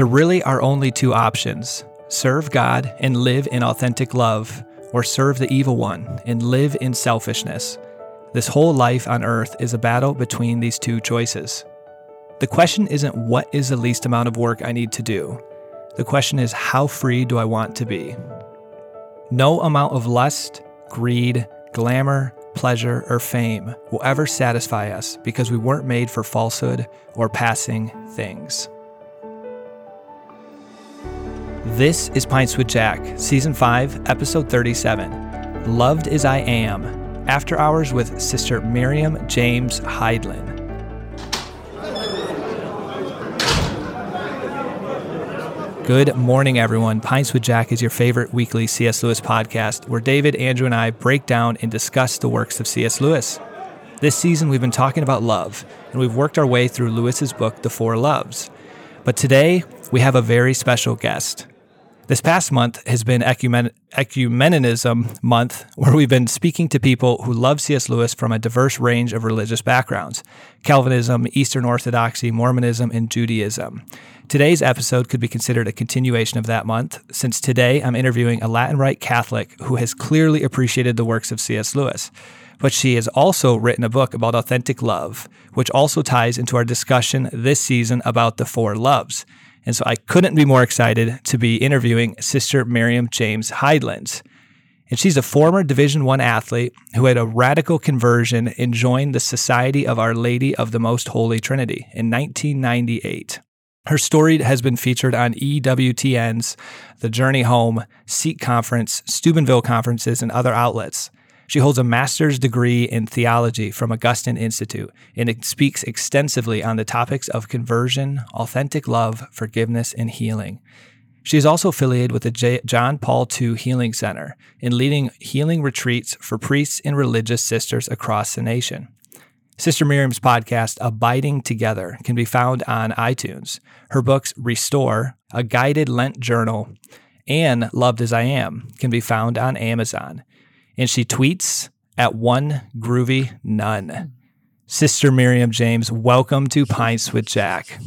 There really are only two options serve God and live in authentic love, or serve the evil one and live in selfishness. This whole life on earth is a battle between these two choices. The question isn't what is the least amount of work I need to do. The question is how free do I want to be? No amount of lust, greed, glamour, pleasure, or fame will ever satisfy us because we weren't made for falsehood or passing things. This is Pints with Jack, Season 5, Episode 37 Loved as I Am, After Hours with Sister Miriam James Heidland. Good morning, everyone. Pints with Jack is your favorite weekly C.S. Lewis podcast where David, Andrew, and I break down and discuss the works of C.S. Lewis. This season, we've been talking about love, and we've worked our way through Lewis's book, The Four Loves. But today, we have a very special guest. This past month has been Ecumen- Ecumenism Month, where we've been speaking to people who love C.S. Lewis from a diverse range of religious backgrounds Calvinism, Eastern Orthodoxy, Mormonism, and Judaism. Today's episode could be considered a continuation of that month, since today I'm interviewing a Latin Rite Catholic who has clearly appreciated the works of C.S. Lewis. But she has also written a book about authentic love, which also ties into our discussion this season about the four loves. And so I couldn't be more excited to be interviewing Sister Miriam James Heidland. And she's a former Division One athlete who had a radical conversion and joined the Society of Our Lady of the Most Holy Trinity in 1998. Her story has been featured on EWTN's The Journey Home, Seek Conference, Steubenville conferences, and other outlets. She holds a master's degree in theology from Augustine Institute and speaks extensively on the topics of conversion, authentic love, forgiveness, and healing. She is also affiliated with the J- John Paul II Healing Center in leading healing retreats for priests and religious sisters across the nation. Sister Miriam's podcast, Abiding Together, can be found on iTunes. Her books, Restore, a guided Lent journal, and Loved as I Am, can be found on Amazon. And she tweets at one groovy nun. Sister Miriam James, welcome to Pints with Jack.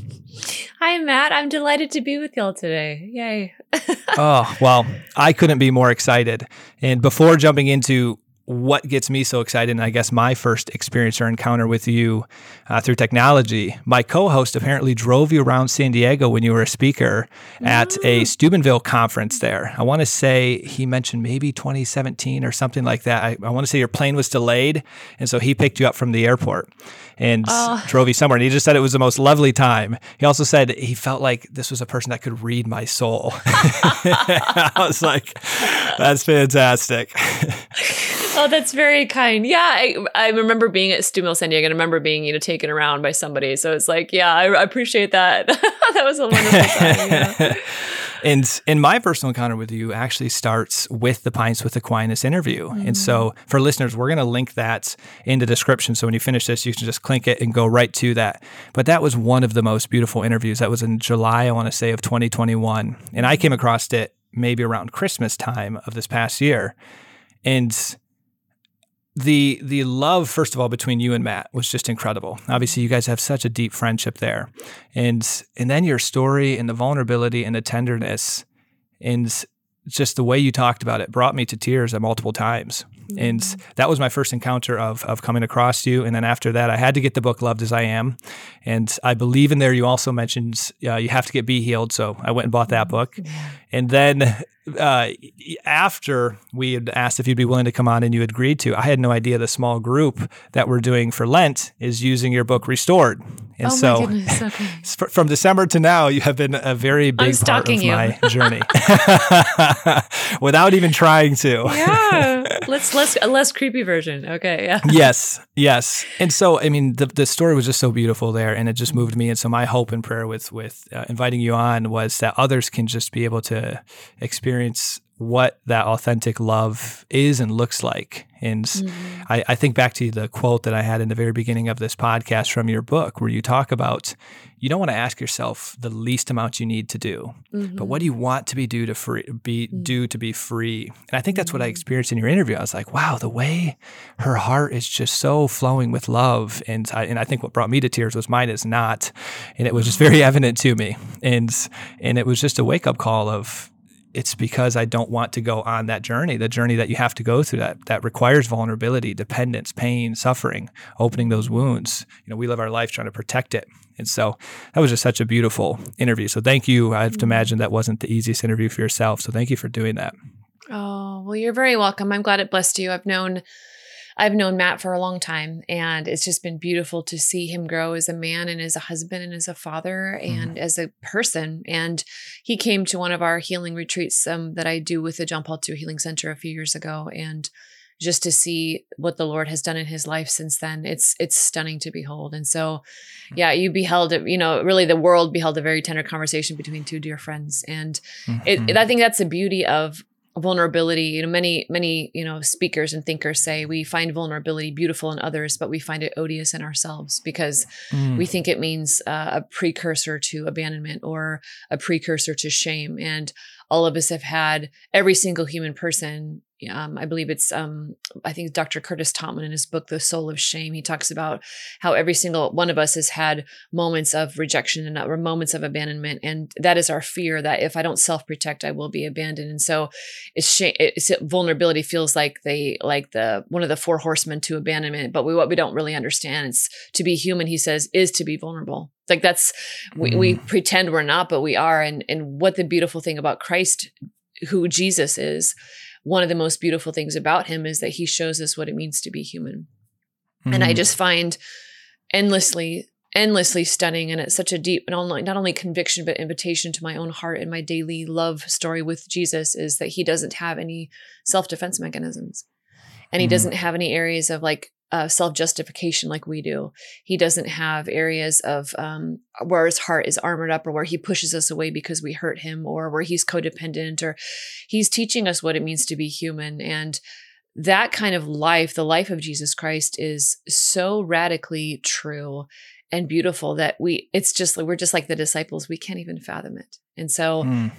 Hi, Matt. I'm delighted to be with y'all today. Yay. oh, well, I couldn't be more excited. And before jumping into what gets me so excited, and I guess my first experience or encounter with you uh, through technology, my co host apparently drove you around San Diego when you were a speaker at a mm. Steubenville conference there. I want to say he mentioned maybe 2017 or something like that. I, I want to say your plane was delayed, and so he picked you up from the airport and oh. drove you somewhere. And he just said it was the most lovely time. He also said he felt like this was a person that could read my soul. I was like, that's fantastic. oh, that's very kind. Yeah, I, I remember being at Steubenville, San Diego, and I remember being you know taken around by somebody. So it's like, yeah, I, I appreciate that. that was a wonderful time. Yeah. And and my personal encounter with you actually starts with the Pints with Aquinas interview. Mm-hmm. And so mm. for listeners, we're going to link that in the description. So when you finish this, you can just click it and go right to that. But that was one of the most beautiful interviews. That was in July, I want to say, of 2021, and I came across it maybe around Christmas time of this past year, and the the love first of all between you and Matt was just incredible. Obviously, you guys have such a deep friendship there, and and then your story and the vulnerability and the tenderness and just the way you talked about it brought me to tears at multiple times. Mm-hmm. And that was my first encounter of of coming across you. And then after that, I had to get the book "Loved as I Am," and I believe in there. You also mentioned uh, you have to get be healed, so I went and bought that book. And then uh, after we had asked if you'd be willing to come on and you agreed to, I had no idea the small group that we're doing for Lent is using your book Restored. And oh so okay. from December to now, you have been a very big part of you. my journey without even trying to. Yeah. Let's less a less creepy version. Okay. Yeah. yes. Yes. And so, I mean, the, the story was just so beautiful there and it just moved me. And so my hope and prayer with, with uh, inviting you on was that others can just be able to Uh, experience what that authentic love is and looks like. And mm-hmm. I, I, think back to the quote that I had in the very beginning of this podcast from your book, where you talk about you don't want to ask yourself the least amount you need to do, mm-hmm. but what do you want to be do to free be mm-hmm. do to be free? And I think that's what I mm-hmm. experienced in your interview. I was like, wow, the way her heart is just so flowing with love, and I, and I think what brought me to tears was mine is not, and it was just very evident to me, and and it was just a wake up call of it's because I don't want to go on that journey, the journey that you have to go through that that requires vulnerability, dependence, pain, suffering, opening those wounds. You know, we live our life trying to protect it. And so that was just such a beautiful interview. So thank you. I have to mm-hmm. imagine that wasn't the easiest interview for yourself. So thank you for doing that. Oh, well, you're very welcome. I'm glad it blessed you. I've known I've known Matt for a long time, and it's just been beautiful to see him grow as a man and as a husband and as a father and mm. as a person. And he came to one of our healing retreats um, that I do with the John Paul II Healing Center a few years ago, and just to see what the Lord has done in his life since then, it's it's stunning to behold. And so, mm. yeah, you beheld it. You know, really, the world beheld a very tender conversation between two dear friends, and mm-hmm. it, it, I think that's the beauty of vulnerability you know many many you know speakers and thinkers say we find vulnerability beautiful in others but we find it odious in ourselves because mm. we think it means uh, a precursor to abandonment or a precursor to shame and all of us have had every single human person um, I believe it's um, I think Dr. Curt Thompson in his book The Soul of Shame. He talks about how every single one of us has had moments of rejection and or moments of abandonment, and that is our fear that if I don't self protect, I will be abandoned. And so, it's shame. It's vulnerability feels like the like the one of the four horsemen to abandonment. But we, what we don't really understand is to be human. He says is to be vulnerable. Like that's we, mm. we pretend we're not, but we are. And and what the beautiful thing about Christ, who Jesus is one of the most beautiful things about him is that he shows us what it means to be human. Mm-hmm. And I mm-hmm. just find endlessly endlessly stunning and it's such a deep and only not only conviction but invitation to my own heart and my daily love story with Jesus is that he doesn't have any self-defense mechanisms and he mm-hmm. doesn't have any areas of like uh, self justification like we do. He doesn't have areas of um, where his heart is armored up or where he pushes us away because we hurt him or where he's codependent or he's teaching us what it means to be human. And that kind of life, the life of Jesus Christ, is so radically true and beautiful that we, it's just, we're just like the disciples. We can't even fathom it. And so, mm.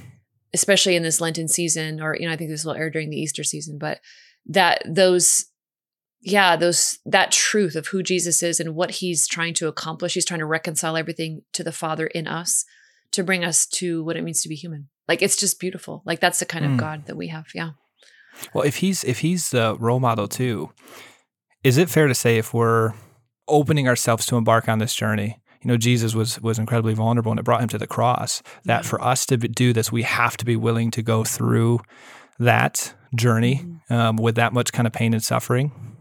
especially in this Lenten season, or, you know, I think this will air during the Easter season, but that those yeah those that truth of who jesus is and what he's trying to accomplish he's trying to reconcile everything to the father in us to bring us to what it means to be human like it's just beautiful like that's the kind mm. of hmm. god that we have yeah well if he's if he's the role model too is it fair to say if we're opening ourselves to embark on this journey you know jesus was was incredibly vulnerable and it brought him to the cross that yeah. for us to do this we have to be willing to go through that journey mm-hmm. um, with that much kind of pain and suffering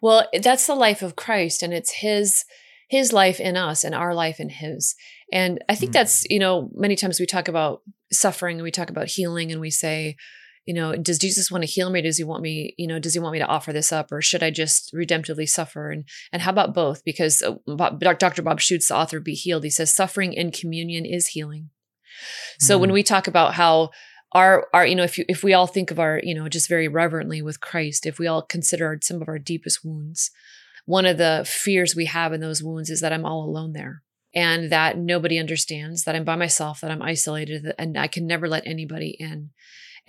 well, that's the life of Christ and it's his his life in us and our life in his. And I think mm-hmm. that's, you know, many times we talk about suffering and we talk about healing and we say, you know, does Jesus want to heal me? Does he want me, you know, does he want me to offer this up or should I just redemptively suffer? And and how about both? Because uh, Dr. Bob Schuchts, the author Be Healed, he says suffering in communion is healing. So mm-hmm. when we talk about how our our you know if you if we all think of our you know just very reverently with Christ if we all consider some of our deepest wounds one of the fears we have in those wounds is that I'm all alone there and that nobody understands that I'm by myself that I'm isolated and I can never let anybody in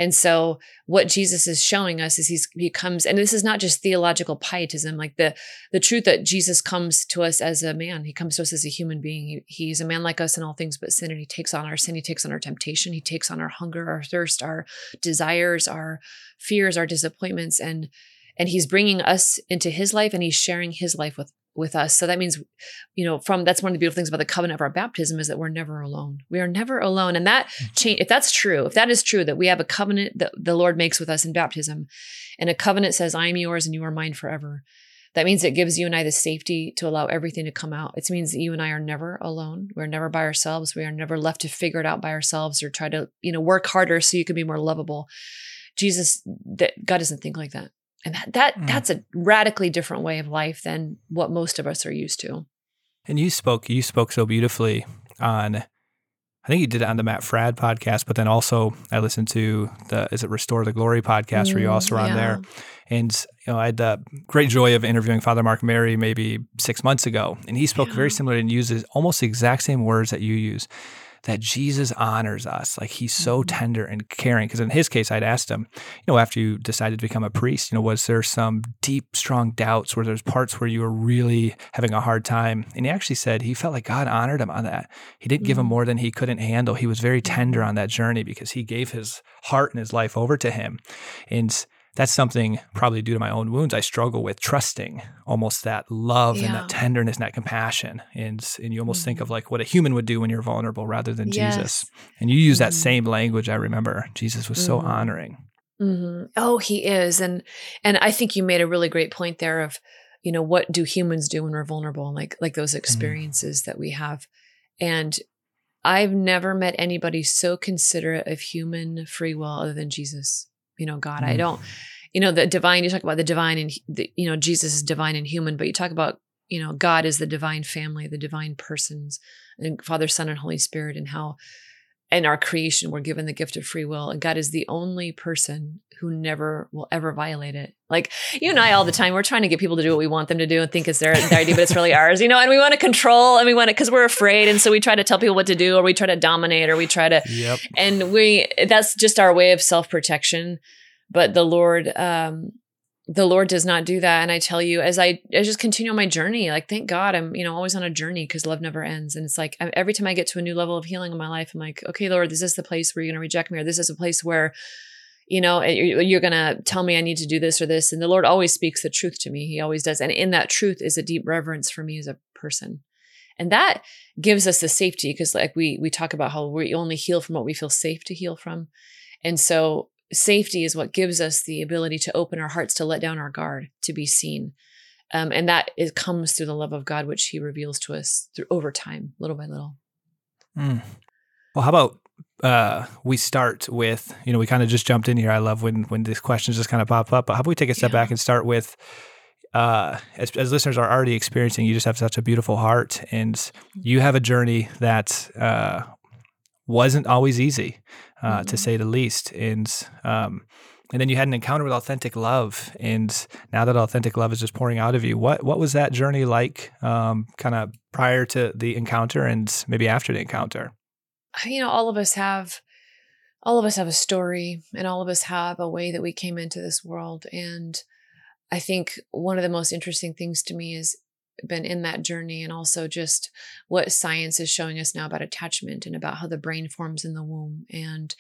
and so what Jesus is showing us is he's he comes and this is not just theological pietism like the the truth that Jesus comes to us as a man he comes to us as a human being he, he's a man like us in all things but sin and he takes on our sin he takes on our temptation he takes on our hunger our thirst our desires our fears our disappointments and and he's bringing us into his life and he's sharing his life with with us. So that means, you know, from that's one of the beautiful things about the covenant of our baptism is that we're never alone. We are never alone. And that mm-hmm. change, if that's true, if that is true, that we have a covenant that the Lord makes with us in baptism, and a covenant says, I am yours and you are mine forever. That means it gives you and I the safety to allow everything to come out. It means that you and I are never alone. We're never by ourselves. We are never left to figure it out by ourselves or try to, you know, work harder so you can be more lovable. Jesus, that God doesn't think like that and that, that mm. that's a radically different way of life than what most of us are used to and you spoke you spoke so beautifully on I think you did it on the Matt Fradd podcast, but then also I listened to the is it Restore the Glory podcast mm, where you mm, also were yeah. on there. And you know, I had the great joy of interviewing Father Mark Mary maybe six months ago, and he spoke yeah. very similar and uses almost the exact same words that you use that Jesus honors us. Like he's so mm-hmm. tender and caring. Because in his case, I'd asked him, you know, after you decided to become a priest, you know, was there some deep, strong doubts where there's parts where you were really having a hard time? And he actually said he felt like God honored him on that. He didn't give him mm-hmm. more than he couldn't handle. He was very tender mm-hmm. on that journey because he gave his heart and his life over to him. And that's something probably due to my own wounds I struggle with trusting almost that love yeah. and that tenderness and that compassion and and you almost mm-hmm. think of mm-hmm. like what a human would do when you're vulnerable rather than yes. Jesus and you use mm-hmm. that same language I remember Jesus was so mm-hmm. honoring mm-hmm. oh he is and and I think you made a really great point there of you know what do humans do when we're vulnerable like like those mm-hmm. experiences that we have and I've never met anybody so considerate of human free will other than Jesus you know, God. Mm. I don't, you know, the divine, you talk about the divine and, the, you know, Jesus is divine and human, but you talk about, you know, God is the divine family, the divine persons, and Father, Son, and Holy Spirit, and how in our creation we're given the gift of free will. And God is the only person who never will ever violate it. Like you and I all the time, we're trying to get people to do what we want them to do and think it's their, their idea, but it's really ours, you know, and we want to control and we want to, cause we're afraid. And so we try to tell people what to do or we try to dominate or we try to, yep. and we, that's just our way of self protection. But the Lord, um, the Lord does not do that. And I tell you, as I, I just continue on my journey, like, thank God I'm, you know, always on a journey because love never ends. And it's like every time I get to a new level of healing in my life, I'm like, okay, Lord, is this is the place where you're going to reject me, or this is a place where, you know, eh, you're going to tell me I need to do this or this. And the Lord always speaks the truth to me. He always does. And in that truth is a deep reverence for me as a person. And that gives us the safety because like we we talk about how we only heal from what we feel safe to heal from. And so safety is what gives us the ability to open our hearts to let down our guard to be seen um, and that it comes through the love of god which he reveals to us through over time little by little mm. well how about uh, we start with you know we kind of just jumped in here i love when when these questions just kind of pop up but how about we take a step yeah. back and start with uh, as, as, listeners are already experiencing, you just have such a beautiful heart, and you have a journey that uh, wasn't always easy, uh, mm-hmm. to say the least. And um, and then you had an encounter with authentic love, and now that authentic love is just pouring out of you. What what was that journey like, um, kind of prior to the encounter, and maybe after the encounter? You know, all of us have. All of us have a story, and all of us have a way that we came into this world. And I think one of the most interesting things to me is been in that journey and also just what science is showing us now about attachment and about how the brain forms in the womb and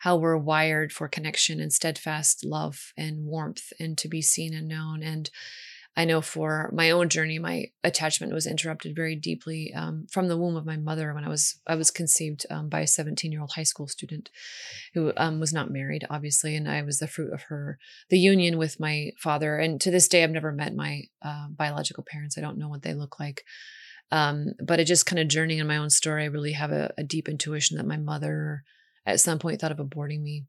how we're wired for connection and steadfast love and warmth and to be seen and known. And I know for my own journey, my attachment was interrupted very deeply um, from the womb of my mother when I was I was conceived um, by a 17 year old high school student who um, was not married, obviously, and I was the fruit of her the union with my father. And to this day, I've never met my uh, biological parents. I don't know what they look like. Um, but it just kind of journeying in my own story, I really have a, a deep intuition that my mother at some point thought of aborting me.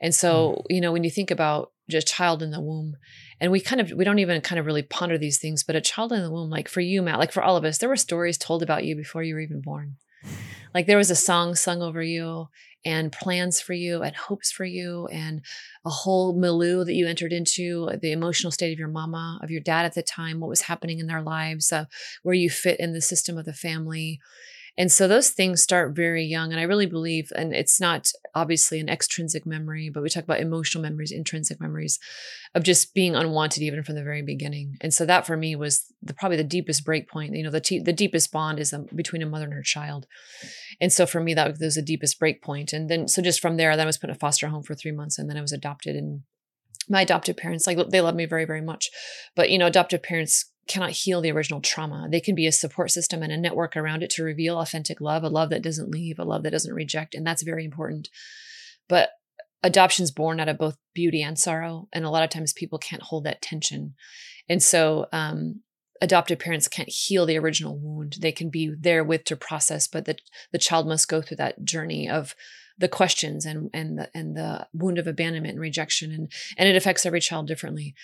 And so, mm. you know, when you think about just child in the womb, and we kind of we don't even kind of really ponder these things, but a child in the womb, like for you, Matt, like for all of us, there were stories told about you before you were even born. Like there was a song sung over you and plans for you and hopes for you and a whole milieu that you entered into the emotional state of your mama of your dad at the time what was happening in their lives uh, where you fit in the system of the family and so those things start very young. And I really believe, and it's not obviously an extrinsic memory, but we talk about emotional memories, intrinsic memories of just being unwanted even from the very beginning. And so that for me was the, probably the deepest break point. You know, the, t- the deepest bond is um, between a mother and her child. And so for me, that was the deepest break point. And then, so just from there, then I was put in a foster home for three months and then I was adopted and my adoptive parents like they love me very very much but you know adoptive parents cannot heal the original trauma. They can be a support system and a network around it to reveal authentic love, a love that doesn't leave, a love that doesn't reject. And that's very important. But adoption's born out of both beauty and sorrow. And a lot of times people can't hold that tension. And so, um, adoptive parents can't heal the original wound. They can be there with to process, but the, the child must go through that journey of the questions and and the and the wound of abandonment and rejection and and it affects every child differently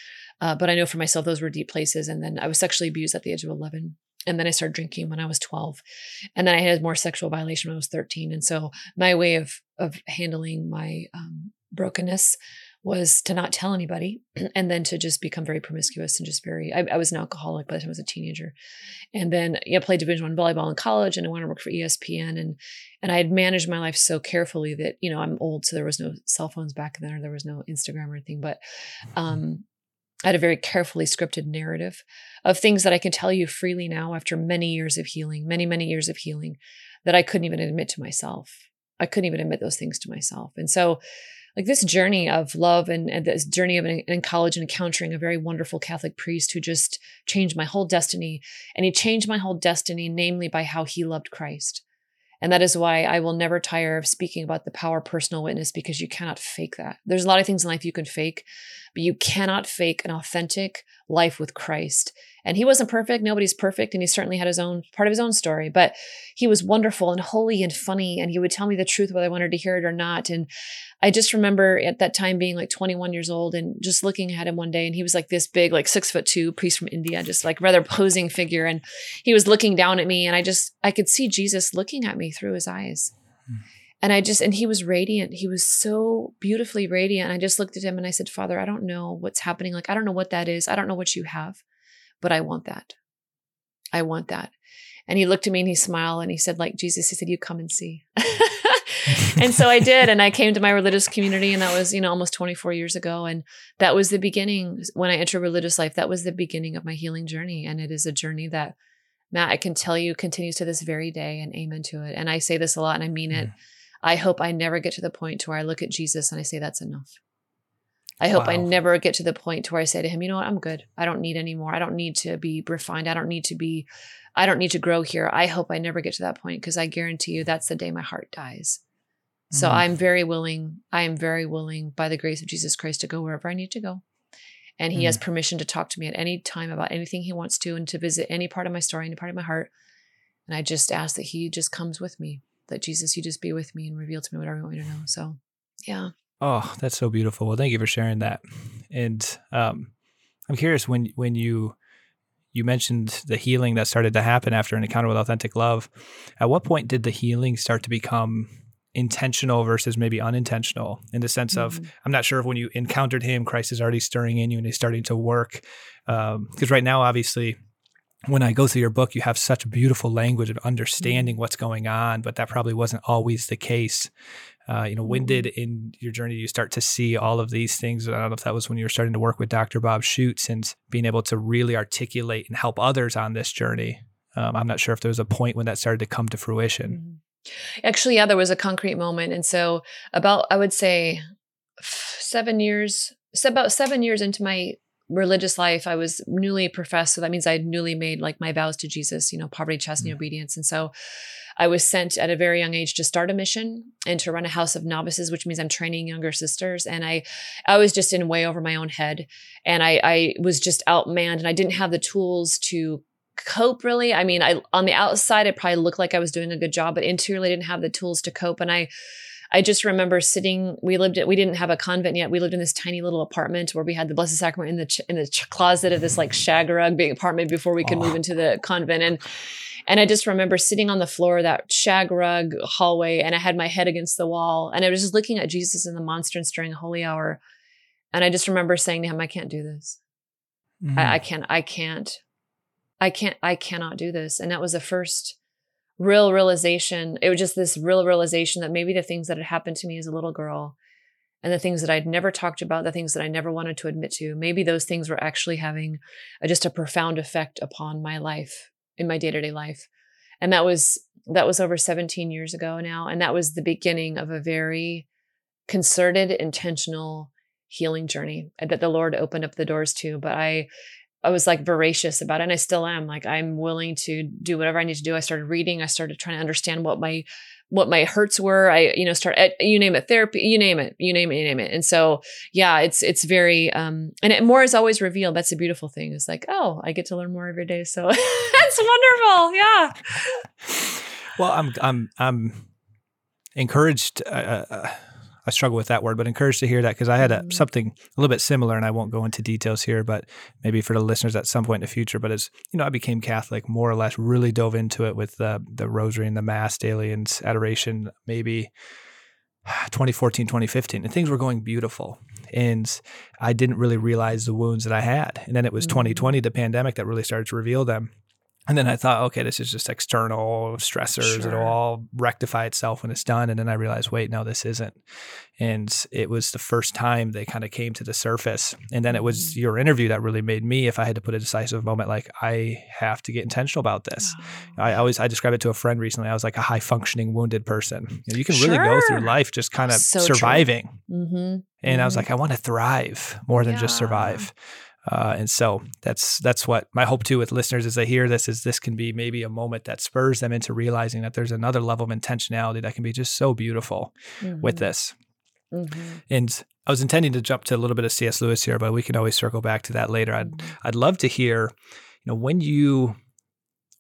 uh, but i know for myself those were deep places and then i was sexually abused at the age of 11 and then I started drinking when I was 12. And then I had more sexual violation when I was 13. And so my way of of handling my um, brokenness was to not tell anybody and then to just become very promiscuous and just very I, I was an alcoholic by the time I was a teenager. And then yeah, I played division one volleyball in college and I went to work for ESPN and and I had managed my life so carefully that, you know, I'm old, so there was no cell phones back then or there was no Instagram or anything. But um I had a very carefully scripted narrative of things that I can tell you freely now after many years of healing, many, many years of healing that I couldn't even admit to myself. I couldn't even admit those things to myself. And so, like this journey of love and, and this journey of in, in college and encountering a very wonderful Catholic priest who just changed my whole destiny. And he changed my whole destiny, namely by how he loved Christ. And that is why I will never tire of speaking about the power of personal witness because you cannot fake that. There's a lot of things in life you can fake, but you cannot fake an authentic life with Christ. And he wasn't perfect. Nobody's perfect. And he certainly had his own part of his own story, but he was wonderful and holy and funny. And he would tell me the truth, whether I wanted to hear it or not. And I just remember at that time being like 21 years old and just looking at him one day. And he was like this big, like six foot two priest from India, just like rather posing figure. And he was looking down at me. And I just, I could see Jesus looking at me through his eyes. Mm. And I just, and he was radiant. He was so beautifully radiant. And I just looked at him and I said, Father, I don't know what's happening. Like, I don't know what that is. I don't know what you have, but I want that. I want that. And he looked at me and he smiled and he said, like Jesus, he said, You come and see. and so I did. And I came to my religious community, and that was, you know, almost 24 years ago. And that was the beginning. When I entered religious life, that was the beginning of my healing journey. And it is a journey that, Matt, I can tell you continues to this very day, and amen to it. And I say this a lot and I mean it. Mm. I hope I never get to the point to where I look at Jesus and I say, that's enough. I hope wow. I never get to the point to where I say to him, you know what, I'm good. I don't need any more. I don't need to be refined. I don't need to be, I don't need to grow here. I hope I never get to that point because I guarantee you that's the day my heart dies. So mm I'm very willing, I am very willing by the grace of Jesus Christ to go wherever I need to go. And he mm has permission to talk to me at any time about anything he wants to and to visit any part of my story, any part of my heart. And I just ask that he just comes with me that Jesus, you just be with me and reveal to me whatever you want me to know. So, yeah. Oh, that's so beautiful. Well, thank you for sharing that. And um, I'm curious when when you you mentioned the healing that started to happen after an encounter with authentic love. At what point did the healing start to become intentional versus maybe unintentional in the sense mm-hmm. of I'm not sure if when you encountered him, Christ is already stirring in you and he's starting to work. Because um, right now, obviously, when I go through your book, you have such beautiful language of understanding mm-hmm. what's going on, but that probably wasn't always the case. Uh, you know, when did mm-hmm. in your journey you start to see all of these things? I don't know if that was when you were starting to work with Dr. Bob Schuchts and being able to really articulate and help others on this journey. Um, I'm not sure if there was a point when that started to come to fruition. Mm-hmm. Actually, yeah, there was a concrete moment, and so about I would say seven years, about seven years into my religious life, I was newly professed. So that means I had newly made like my vows to Jesus, you know, poverty, chastity, mm-hmm. obedience. And so I was sent at a very young age to start a mission and to run a house of novices, which means I'm training younger sisters. And I, I was just in way over my own head. And I, I was just outmanned and I didn't have the tools to cope really. I mean, I, on the outside, it probably looked like I was doing a good job, but interiorly I didn't have the tools to cope. And I, I just remember sitting. We lived. We didn't have a convent yet. We lived in this tiny little apartment where we had the Blessed Sacrament in the ch- in the ch- closet of this like shag rug big apartment before we could oh. move into the convent. And and I just remember sitting on the floor of that shag rug hallway, and I had my head against the wall, and I was just looking at Jesus and the monstrance during holy hour. And I just remember saying to him, "I can't do this. Mm-hmm. I, I can't. I can't. I can't. I cannot do this." And that was the first real realization. It was just this real realization that maybe the things that had happened to me as a little girl and the things that I'd never talked about, the things that I never wanted to admit to, maybe those things were actually having a, just a profound effect upon my life in my day to day life. And that was, that was over 17 years ago now. And that was the beginning of a very concerted, intentional healing journey that the Lord opened up the doors to. But I, I was like voracious about it and I still am. Like I'm willing to do whatever I need to do. I started reading, I started trying to understand what my what my hurts were. I, you know, start at, you name it, therapy, you name it, you name it, you name it. And so, yeah, it's, it's very, um, and it, more is always revealed. That's a beautiful thing. It's like, oh, I get to learn more every day. So that's wonderful. Yeah. Well, I'm, I'm, I'm encouraged. Uh, uh, uh I struggle with that word, but encouraged to hear that because I had a, Mhm. something a little bit similar, and I won't go into details here, but maybe for the listeners at some point in the future. But as you know, I became Catholic more or less, really dove into it with the the Rosary and the Mass daily and adoration, maybe 2014, 2015, and things were going beautiful. And I didn't really realize the wounds that I had. And then it was Mhm. 2020, the pandemic, that really started to reveal them. And then I thought, okay, this is just external stressors. It'll all rectify itself when it's done. And then I realized, wait, no, this isn't. And it was the first time they kind of came to the surface. And then it was your interview that really made me, if I had to put a decisive moment, like I have to get intentional about this. Wow. I always I described it to a friend recently. I was like a high functioning wounded person. You, know, you can really go through life just kind of So surviving. Mhm. And I was like, I want to thrive more than just survive. Uh, and so that's that's what my hope too with listeners as they hear this is this can be maybe a moment that spurs them into realizing that there's another level of intentionality that can be just so beautiful with Mhm. this. Mhm. And I was intending to jump to a little bit of C.S. Lewis here, but we can always circle back to that later. I'd Mhm. I'd love to hear, you know, when you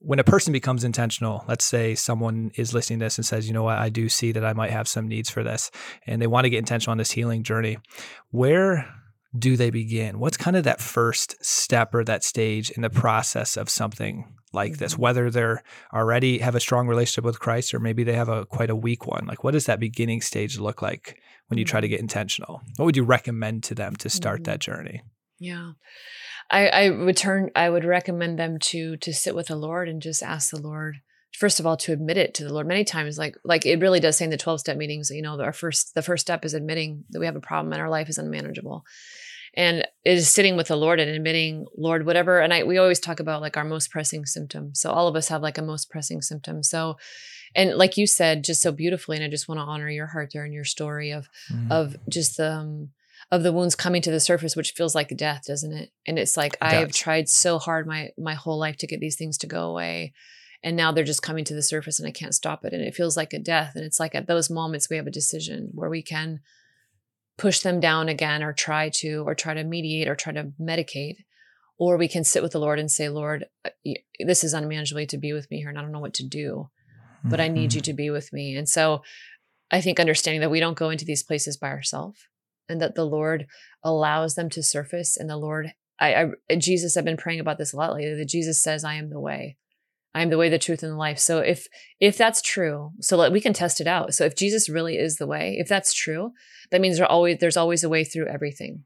when a person becomes intentional, let's say someone is listening to this and says, you know what, I do see that I might have some needs for this, and they want to get intentional on this healing journey. Where do they begin? What's kind of that first step or that stage in the process of something like this? Mhm. Whether they're already have a strong relationship with Christ or maybe they have a quite a weak one. Like what does that beginning stage look like when you try to Mhm. get intentional? What would you recommend to them to start Mhm. that journey? Yeah. I, I would turn I would recommend them to to sit with the Lord and just ask the Lord first of all to admit it to the Lord many times like like it really does say in the 12 step meetings you know our first the first step is admitting that we have a problem and our life is unmanageable and is sitting with the Lord and admitting Lord whatever and I we always talk about like our most pressing symptom so all of us have like a most pressing symptom so and like you said just so beautifully and I just want to honor your heart there and your story of Mhm. of just the um, of the wounds coming to the surface, which feels like death, doesn't it? And it's like I've tried so hard my my whole life to get these things to go away, and now they're just coming to the surface, and I can't stop it, and it feels like a death. And it's like at those moments we have a decision where we can push them down again, or try to, or try to mediate, or try to medicate. Or we can sit with the Lord and say, Lord, uh, this is unmanageably to be with me here, and I don't know what to do but I need you to be with me. And so I think understanding that we don't go into these places by ourselves and that the Lord allows them to surface and the Lord I, I Jesus I've been praying about this a lot lately that Jesus says I am the way. I am the way, the truth, and the life. So if if that's true, so like we can test it out. So if Jesus really is the way, if that's true, that means there always there's always a way through everything.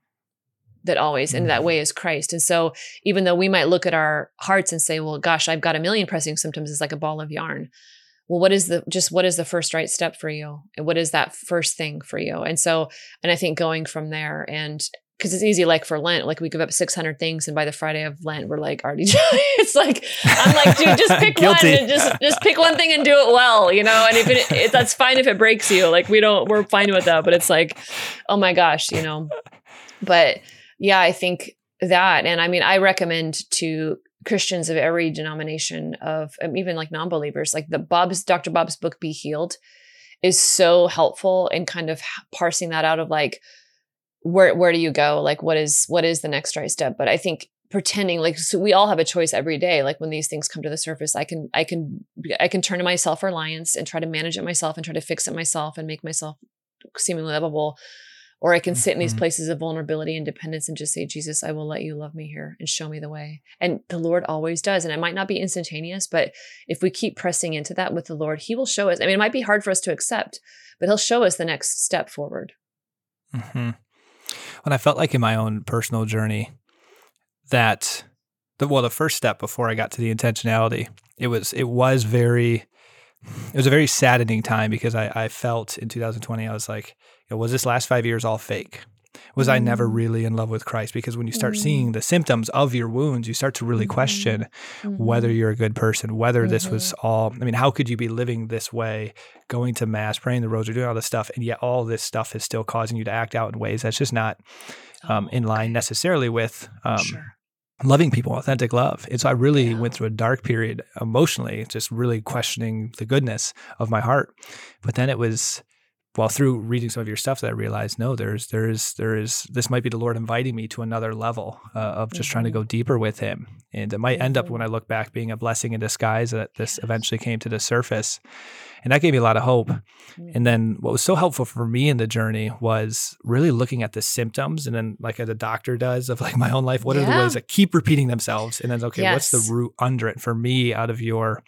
That always, and that way mm-hmm. is Christ. And so even though we might look at our hearts and say, well, gosh, I've got a million pressing symptoms, it's like a ball of yarn well what is the just what is the first right step for you and what is that first thing for you and so and i think going from there and because it's easy like for lent like we give up 600 things and by the friday of lent we're like already it's like i'm like dude just pick one and just just pick one thing and do it well you know? And if it, it that's fine if it breaks you like we don't we're fine with that but it's like oh my gosh you know? But yeah i think that and i mean i recommend to christians of every denomination of um, even like non-believers like the bob's dr bob's book be healed is so helpful in kind of parsing that out of like where where do you go like what is what is the next right step but i think pretending like so we all have a choice every day like when these things come to the surface i can i can i can turn to my self-reliance and try to manage it myself and try to fix it myself and make myself seemingly lovable or I can sit in these Mhm. places of vulnerability and dependence and just say, Jesus, I will let you love me here and show me the way. And the Lord always does. And it might not be instantaneous, but if we keep pressing into that with the Lord, He will show us. I mean, it might be hard for us to accept, but He'll show us the next step forward. hmm When I felt like in my own personal journey that the well, the first step before I got to the intentionality, it was it was very it was a very saddening time because I, I felt in 2020 I was like, you know, was this last five years all fake? Was I never Mm. really in love with Christ? Because when you start Mm. seeing the symptoms of your wounds, you start to really question Mm-hmm. whether you're a good person, whether this was Mm-hmm. all. I mean, how could you be living this way, going to mass, praying the rosary, doing all this stuff, and yet all this stuff is still causing you to act out in ways that's just not um, in line necessarily with um, sure. loving people, authentic love. And so I really Yeah. went through a dark period emotionally, just really questioning the goodness of my heart. But then it was well through reading some of your stuff that I realized no there's there's there is this might be the Lord inviting me to another level uh, of just mm-hmm. trying to go mm-hmm. deeper with him and it might end up when mm-hmm. I look back being a blessing in disguise that this eventually came to the surface and that gave me a lot of hope mm-hmm. and then what was so helpful for me in the journey was really looking at the symptoms and then like the doctor does of like my own life what yeah. are the ways that keep repeating themselves and then okay yes. what's the root under it for me out of your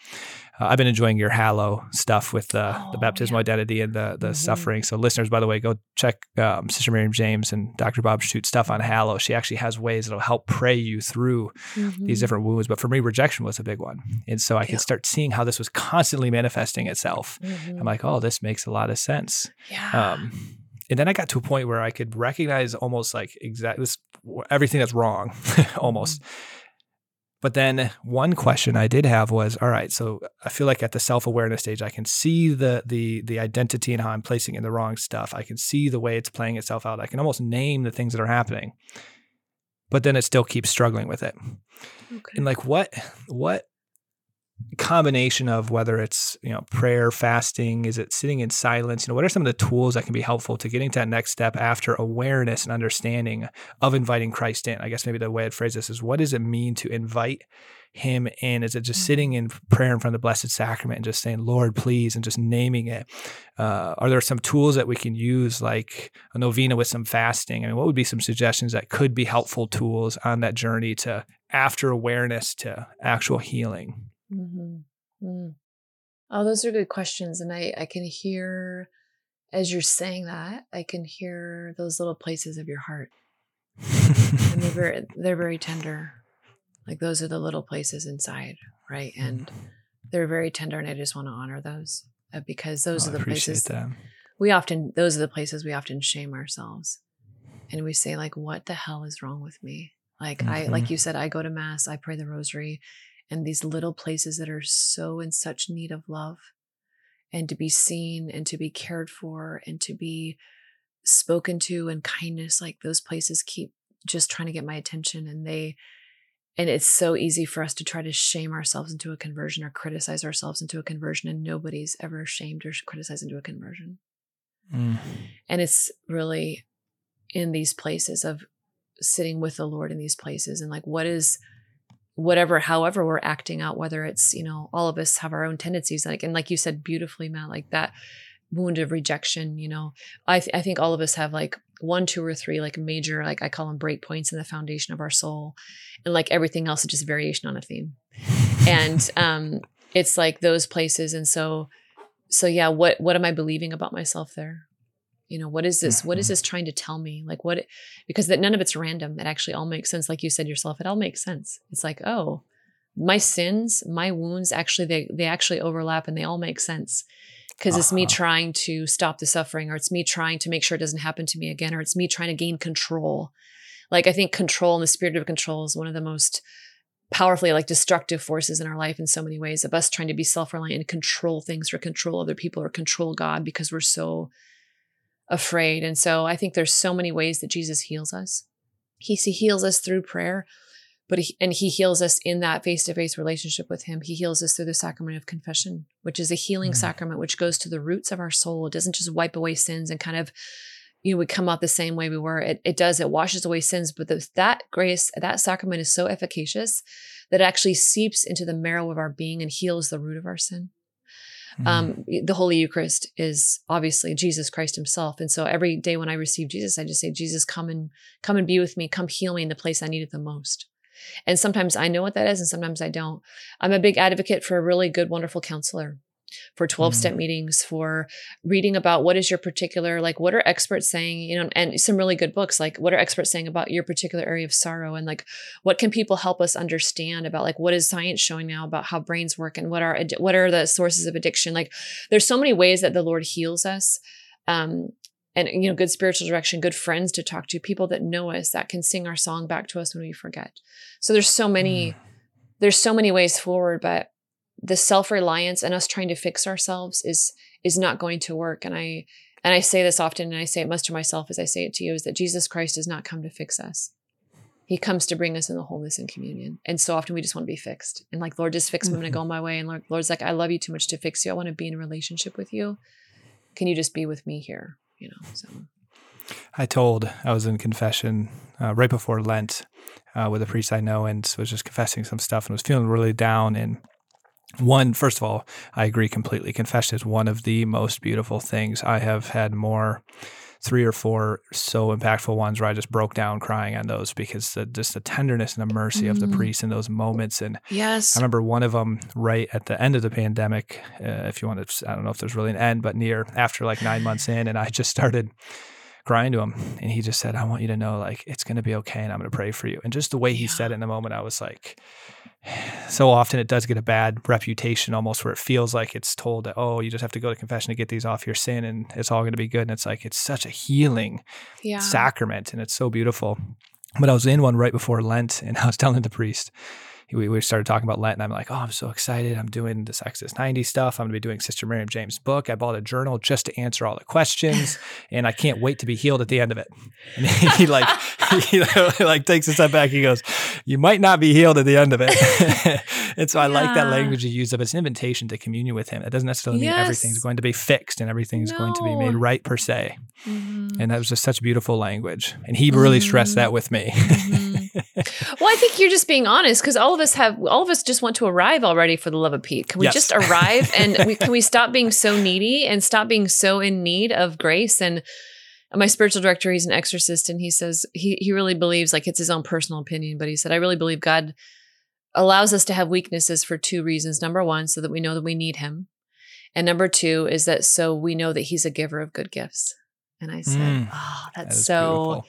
uh, I've been enjoying your Hallow stuff with the, oh, the baptismal yeah. identity and the the mm-hmm. suffering. So listeners, by the way, go check um, Sister Miriam James and Dr. Bob Schuchts stuff on Hallow. She actually has ways that'll help pray you through mm-hmm. these different wounds. But for me, rejection was a big one, and so I yeah. could start seeing how this was constantly manifesting itself. Mm-hmm. I'm like, oh, this makes a lot of sense. Yeah. Um, and then I got to a point where I could recognize almost like exactly this everything that's wrong, almost. Mm-hmm. But then one question I did have was, all right, so I feel like at the self-awareness stage, I can see the the the identity and how I'm placing in the wrong stuff. I can see the way it's playing itself out. I can almost name the things that are happening. But then it still keeps struggling with it. Okay. And like what what combination of whether it's you know prayer fasting is it sitting in silence? You know what are some of the tools that can be helpful to getting to that next step after awareness and understanding of inviting christ in? I guess maybe the way i'd phrase this is what does it mean to invite him in? Is it just sitting mm-hmm. in prayer in front of the blessed sacrament and just saying lord please and just naming it? Uh, are there some tools that we can use like a novena with some fasting? I mean what would be some suggestions that could be helpful tools on that journey to after awareness to actual healing Mm-hmm. Mm. Oh, those are good questions. And I, I can hear, as you're saying that, I can hear those little places of your heart. and they're very, they're very tender. Like those are the little places inside, right? And they're very tender. And I just want to honor those uh, because those oh, are the places that. we often, those are the places we often shame ourselves. And we say, like, what the hell is wrong with me? Like, mm-hmm. I, like you said, I go to mass, I pray the rosary, and these little places that are so in such need of love and to be seen and to be cared for and to be spoken to and kindness like those places keep just trying to get my attention and they and it's so easy for us to try to shame ourselves into a conversion or criticize ourselves into a conversion and nobody's ever shamed or criticized into a conversion mm. and it's really in these places of sitting with the lord in these places and like what is whatever however we're acting out whether it's you know all of us have our own tendencies like and like you said beautifully matt like that wound of rejection you know i th- i think all of us have like one two or three like major like i call them break points in the foundation of our soul and like everything else is just variation on a theme. And um it's like those places and so so yeah what what am i believing about myself there you know what is this what is mm-hmm. this trying to tell me like what because that none of it's random it actually all makes sense like you said yourself it all makes sense it's like oh my sins my wounds actually they they actually overlap and they all make sense because uh-huh. it's me uh-huh. trying to stop the suffering or it's me trying to make sure it doesn't happen to me again or it's me trying to gain control like i think control and the spirit of control is one of the most powerfully like destructive forces in our life in so many ways of us trying to be self-reliant and control things or control other people or control god because we're so afraid. And so I think there's so many ways that Jesus heals us. He, he heals us through prayer, but he, and he heals us in that face-to-face relationship with him. He heals us through the sacrament of confession, which is a healing mm. sacrament, which goes to the roots of our soul. It doesn't just wipe away sins and kind of you know, we come out the same way we were. It, it does, it washes away sins, but the, that grace, that sacrament is so efficacious that it actually seeps into the marrow of our being and heals the root of our sin. Mm-hmm. Um, the Holy Eucharist is obviously Jesus Christ Himself, and so every day when I receive Jesus, I just say, "Jesus, come and come and be with me. Come heal me in the place I need it the most." And sometimes I know what that is, and sometimes I don't. I'm a big advocate for a really good, wonderful counselor for 12 step mm. meetings for reading about what is your particular like what are experts saying you know and some really good books like what are experts saying about your particular area of sorrow and like what can people help us understand about like what is science showing now about how brains work and what are what are the sources of addiction like there's so many ways that the lord heals us um and you know good spiritual direction good friends to talk to people that know us that can sing our song back to us when we forget so there's so many mm. there's so many ways forward but the self-reliance and us trying to fix ourselves is is not going to work and i and i say this often and i say it most to myself as i say it to you is that jesus christ does not come to fix us he comes to bring us in the wholeness and communion and so often we just want to be fixed and like lord just fix me mm-hmm. i'm gonna go my way and lord, lord's like i love you too much to fix you i want to be in a relationship with you can you just be with me here? You know, so. I told I was in confession uh, right before Lent uh, with a priest I know and was just confessing some stuff and was feeling really down. And one, first of all, I agree completely. Confession is one of the most beautiful things. I have had more three or four so impactful ones where I just broke down crying on those because the, just the tenderness and the mercy mm. of the mm. priest in those moments. And yes, I remember one of them right at the end of the pandemic. Uh, if you want to, I don't know if there's really an end, but near after like nine months in, and I just started crying to him and he just said i want you to know like it's going to be okay and i'm going to pray for you. And just the way he said it in the moment i was like so often it does get a bad reputation almost where it feels like it's told that oh you just have to go to confession to get these off your sin and it's all going to be good. And it's like it's such a healing yeah. sacrament and it's so beautiful. But i was in one right before lent and i was telling the priest we, we started talking about Lent, and I'm like, oh, I'm so excited. I'm doing this Exodus 90 stuff. I'm going to be doing Sister Miriam James' book. I bought a journal just to answer all the questions, and I can't wait to be healed at the end of it. And he like he like takes a step back. He goes, "You might not be healed at the end of it." and so I yeah. like that language you use of it's an invitation to communion with Him. It doesn't necessarily mean everything's going to be fixed and everything's no. going to be made right per se. Mm-hmm. And that was just such beautiful language, and he really mm-hmm. stressed that with me. Mm-hmm. Well, I think you're just being honest because all of us have, all of us just want to arrive already for the love of Pete. Can we yes. just arrive and we, can we stop being so needy and stop being so in need of grace? And my spiritual director, he's an exorcist, and he says he he really believes, like it's his own personal opinion, but he said, I really believe God allows us to have weaknesses for two reasons. Number one, so that we know that we need Him, and number two is that so we know that He's a giver of good gifts. And I said, mm, Oh, that's that so. Beautiful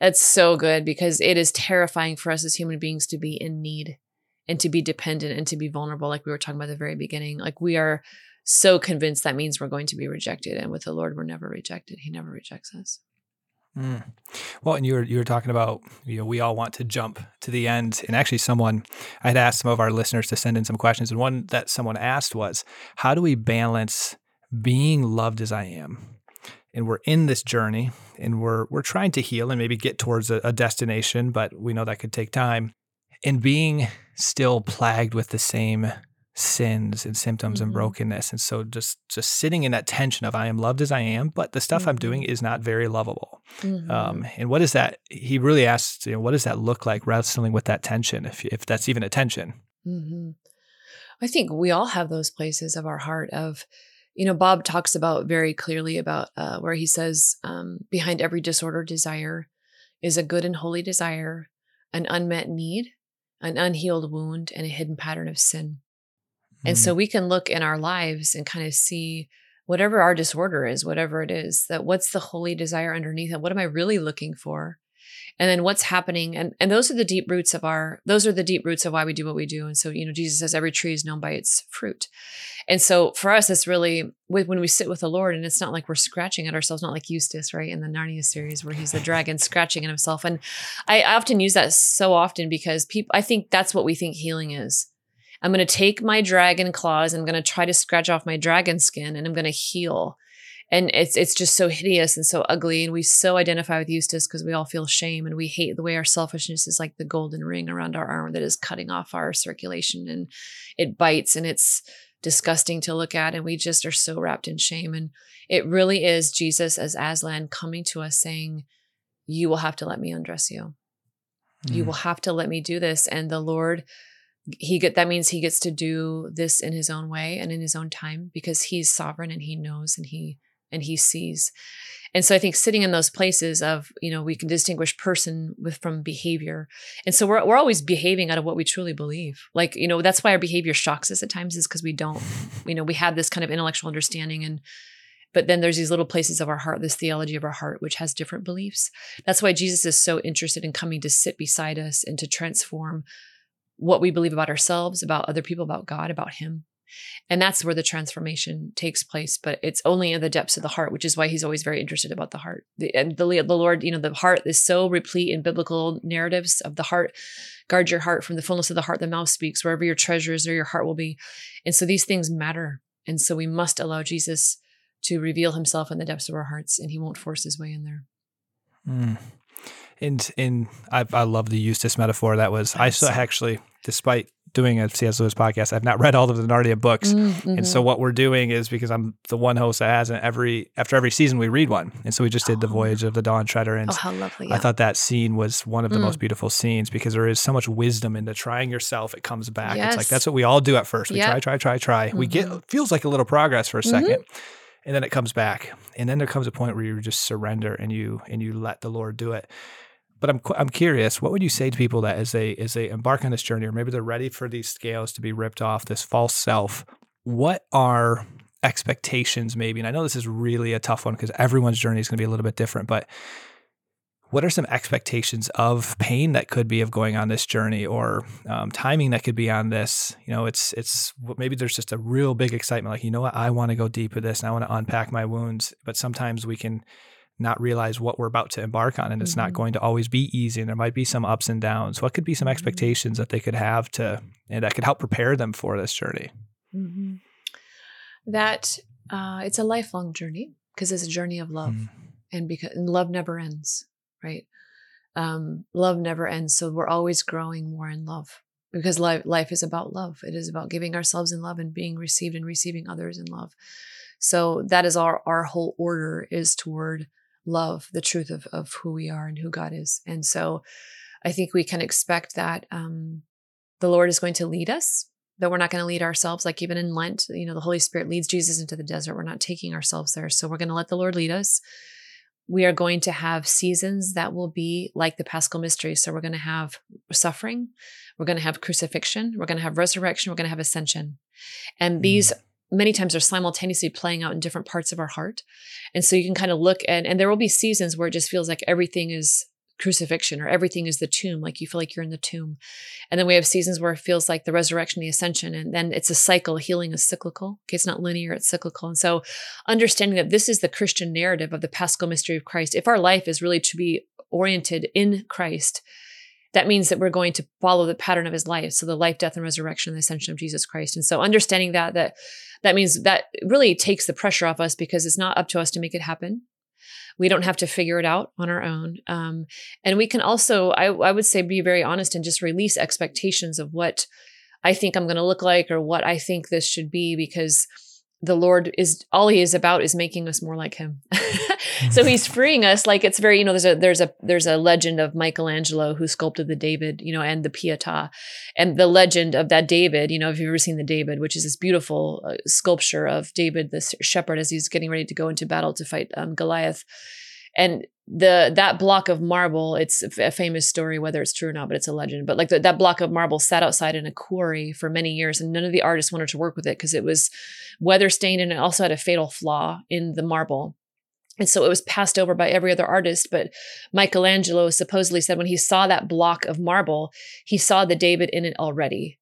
that's so good because it is terrifying for us as human beings to be in need and to be dependent and to be vulnerable, like we were talking about at the very beginning. Like we are so convinced that means we're going to be rejected. And with the Lord, we're never rejected. He never rejects us. Mm. Well, and you were you were talking about you know we all want to jump to the end, and actually, someone I had asked some of our listeners to send in some questions, and one that someone asked was, "How do we balance being loved as I am and we're in this journey and we're we're trying to heal and maybe get towards a, a destination, but we know that could take time. And being still plagued with the same sins and symptoms mm-hmm. and brokenness. And so just just sitting in that tension of I am loved as I am, but the stuff mm-hmm. I'm doing mm-hmm. is not very lovable. Mm-hmm. Um, and what is that? He really asks, you know, what does that look like wrestling with that tension, if if that's even a tension? Mm-hmm. I think we all have those places of our heart of you know, Bob talks about very clearly about uh, where he says, um, behind every disorder, desire is a good and holy desire, an unmet need, an unhealed wound, and a hidden pattern of sin. And so mm. we can look in our lives and kind of see whatever our disorder is, whatever it is, that what's the holy desire underneath it? What am I really looking for? And then what's happening and and those are the deep roots of our those are the deep roots of why we do what we do. And so you know jesus says every tree is known by its fruit. And so for us it's really when we sit with the lord and it's not like we're scratching at ourselves not like eustace right in the narnia series where he's the dragon scratching at himself. And I, often use that so often because people i think that's what we think healing is. I'm going to take my dragon claws i'm going to try to scratch off my dragon skin and i'm going to heal and it's it's just so hideous and so ugly and we so identify with eustace because we all feel shame and we hate the way our selfishness is like the golden ring around our arm that is cutting off our circulation and it bites and it's disgusting to look at and we just are so wrapped in shame. And it really is jesus as aslan coming to us saying you will have to let me undress you. Mm. you will have to let me do this. And the lord he get that means he gets to do this in his own way and in his own time because he's sovereign and he knows and he and he sees. And so I think sitting in those places of, you know, we can distinguish person with from behavior. And so we're we're always behaving out of what we truly believe. Like, you know, that's why our behavior shocks us at times is because we don't, you know, we have this kind of intellectual understanding and but then there's these little places of our heart, this theology of our heart, which has different beliefs. That's why Jesus is so interested in coming to sit beside us and to transform what we believe about ourselves, about other people, about God, about Him. And that's where the transformation takes place. But it's only in the depths of the heart, which is why he's always very interested about the heart. The, and the, the Lord, you know, the heart is so replete in biblical narratives of the heart. Guard your heart from the fullness of the heart, the mouth speaks, wherever your treasure is, or your heart will be. And so these things matter. And so we must allow Jesus to reveal himself in the depths of our hearts, and he won't force his way in there. Mm. And and I, I love the Eustace metaphor. That was I saw actually, despite doing a C.S. Lewis podcast, I've not read all of the Narnia books, mm-hmm. and so what we're doing is because I'm the one host that hasn't every after every season we read one, and so we just did the oh. Voyage of the Dawn Treader, and oh, how lovely! Yeah. I thought that scene was one of the mm. most beautiful scenes because there is so much wisdom into trying yourself. It comes back. Yes. It's like that's what we all do at first. We yep. try, try, try, try. Mm-hmm. We get mm-hmm. feels like a little progress for a 2nd mm-hmm. and then it comes back, and then there comes a point where you just surrender and you and you let the Lord do it but I'm I'm curious, what would you say to people that as they as they embark on this journey, or maybe they're ready for these scales to be ripped off, this false self? What are expectations, maybe? And I know this is really a tough one because everyone's journey is going to be a little bit different, but what are some expectations of pain that could be of going on this journey or um, timing that could be on this you know it's it's maybe there's just a real big excitement like you know what i want to go deep with this and i want to unpack my wounds but sometimes we can not realize what we're about to embark on and it's mm-hmm. not going to always be easy and there might be some ups and downs what could be some mm-hmm. expectations that they could have to and that could help prepare them for this journey mm-hmm. that uh, it's a lifelong journey because it's a journey of love mm. and because and love never ends right um, love never ends so we're always growing more in love because life, life is about love it is about giving ourselves in love and being received and receiving others in love so that is our our whole order is toward love the truth of, of who we are and who God is. And so I think we can expect that um, the Lord is going to lead us, that we're not going to lead ourselves. Like even in Lent, you know, the Holy Spirit leads Jesus into the desert. We're not taking ourselves there. So we're going to let the Lord lead us. We are going to have seasons that will be like the Paschal mystery. So we're going to have suffering, we're going to have crucifixion, we're going to have resurrection, we're going to have ascension. And these mm many times are simultaneously playing out in different parts of our heart. And so you can kind of look and and there will be seasons where it just feels like everything is crucifixion or everything is the tomb like you feel like you're in the tomb. And then we have seasons where it feels like the resurrection the ascension and then it's a cycle healing is cyclical. Okay it's not linear it's cyclical. And so understanding that this is the christian narrative of the paschal mystery of christ if our life is really to be oriented in christ that means that we're going to follow the pattern of his life so the life death and resurrection and the ascension of jesus christ and so understanding that that that means that really takes the pressure off us because it's not up to us to make it happen. We don't have to figure it out on our own. Um, and we can also, I, I would say, be very honest and just release expectations of what I think I'm going to look like or what I think this should be because the Lord is all he is about is making us more like him. so he's freeing us like it's very you know there's a there's a there's a legend of Michelangelo who sculpted the David you know and the Pietà. And the legend of that David you know if you've ever seen the David which is this beautiful uh, sculpture of David the shepherd as he's getting ready to go into battle to fight um, Goliath. And the that block of marble it's a famous story whether it's true or not but it's a legend but like the, that block of marble sat outside in a quarry for many years and none of the artists wanted to work with it because it was weather stained and it also had a fatal flaw in the marble and so it was passed over by every other artist. But Michelangelo supposedly said when he saw that block of marble, he saw the David in it already.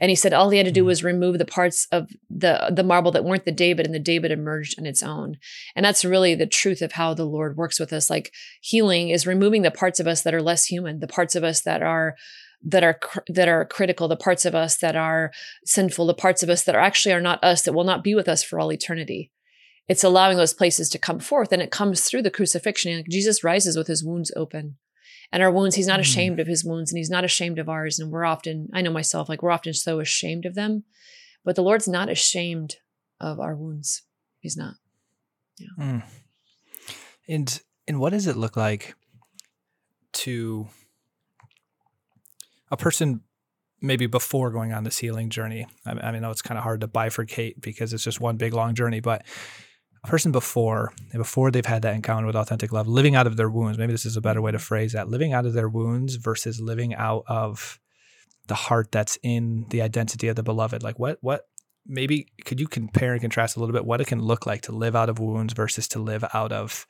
And he said all he had to do hmm. was remove the parts of the, the marble that weren't the David, and the David emerged on its own. And that's really the truth of how the Lord works with us. Like healing is removing the parts of us that are less human, the parts of us that are that are that are critical the parts of us that are sinful the parts of us that are actually are not us that will not be with us for all eternity it's allowing those places to come forth and it comes through the crucifixion jesus rises with his wounds open and our wounds he's not mm. ashamed of his wounds and he's not ashamed of ours and we're often i know myself like we're often so ashamed of them but the lord's not ashamed of our wounds he's not yeah mm. and and what does it look like to a person maybe before going on this healing journey i, I mean, I know it's kind of hard to bifurcate because it's just one big long journey but person before before they've had that encounter with authentic love living out of their wounds maybe this is a better way to phrase that living out of their wounds versus living out of the heart that's in the identity of the beloved. Like what what maybe could you compare and contrast a little bit what it can look like to live out of wounds versus to live out of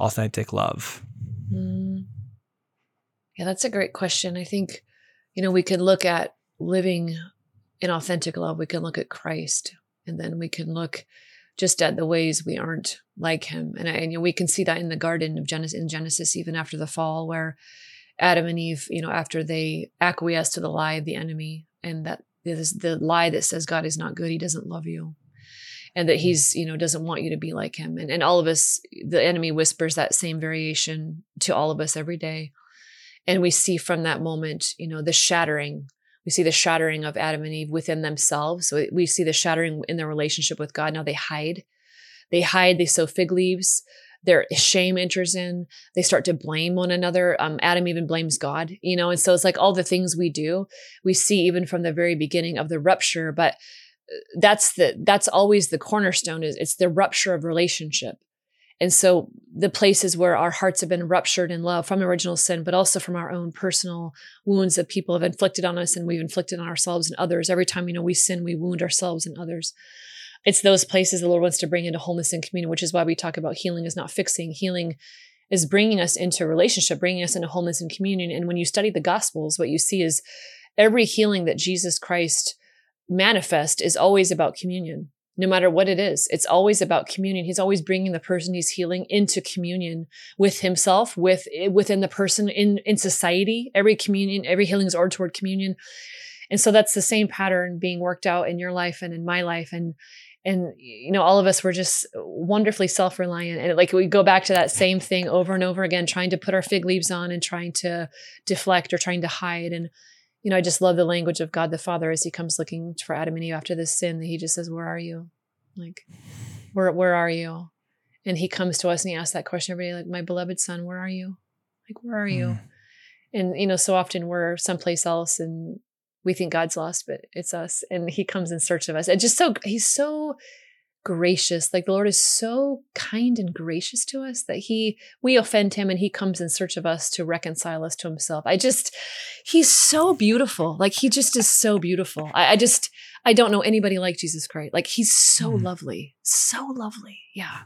authentic love? Mm. yeah that's a great question. I think you know we can look at living in authentic love we can look at christ and then we can look just at the ways we aren't like him. And, and you know, we can see that in the garden of Genesis, in Genesis, even after the fall, where Adam and Eve, you know, after they acquiesce to the lie of the enemy and that this, the lie that says God is not good, he doesn't love you. And that he's, you know, doesn't want you to be like him. And, and all of us, the enemy whispers that same variation to all of us every day. And we see from that moment, you know, the shattering We see the shattering of Adam and Eve within themselves. We see the shattering in their relationship with God. Now they hide. They hide, they sow fig leaves. Their shame enters in. They start to blame one another. Um, Adam even blames God, you know, and so it's like all the things we do, we see even from the very beginning of the rupture. But uh, that's the that's always the cornerstone is it's the rupture of relationship and so the places where our hearts have been ruptured in love from original sin, but also from our own personal wounds that people have inflicted on us and we've inflicted on ourselves and others. Every time, you know, we sin, we wound ourselves and others. It's those places the Lord wants to bring into wholeness and communion, which is why we talk about healing is not fixing. Healing is bringing us into relationship, bringing us into wholeness and communion. And when you study the Gospels, what you see is every healing that Jesus Christ manifest is always about communion no matter what it is. It's always about communion. He's always bringing the person he's healing into communion with himself, with within the person in in society. Every communion, every healing is oriented toward communion. And so that's the same pattern being worked out in your life and in my life and and you know all of us were just wonderfully self-reliant and like we go back to that same thing over and over again trying to put our fig leaves on and trying to deflect or trying to hide and you know, I just love the language of God the Father as he comes looking for Adam and Eve after this sin that he just says, Where are you? Like, where where are you? And he comes to us and he asks that question every day, like, My beloved son, where are you? Like, where are you? Mm. And you know, so often we're someplace else and we think God's lost, but it's us. And he comes in search of us. And just so he's so gracious. Like the Lord is so kind and gracious to us that he we offend him and he comes in search of us to reconcile us to himself. I just he's so beautiful. Like he just is so beautiful. I, I just I don't know anybody like Jesus Christ. Like he's so mm. lovely. So lovely. Yeah.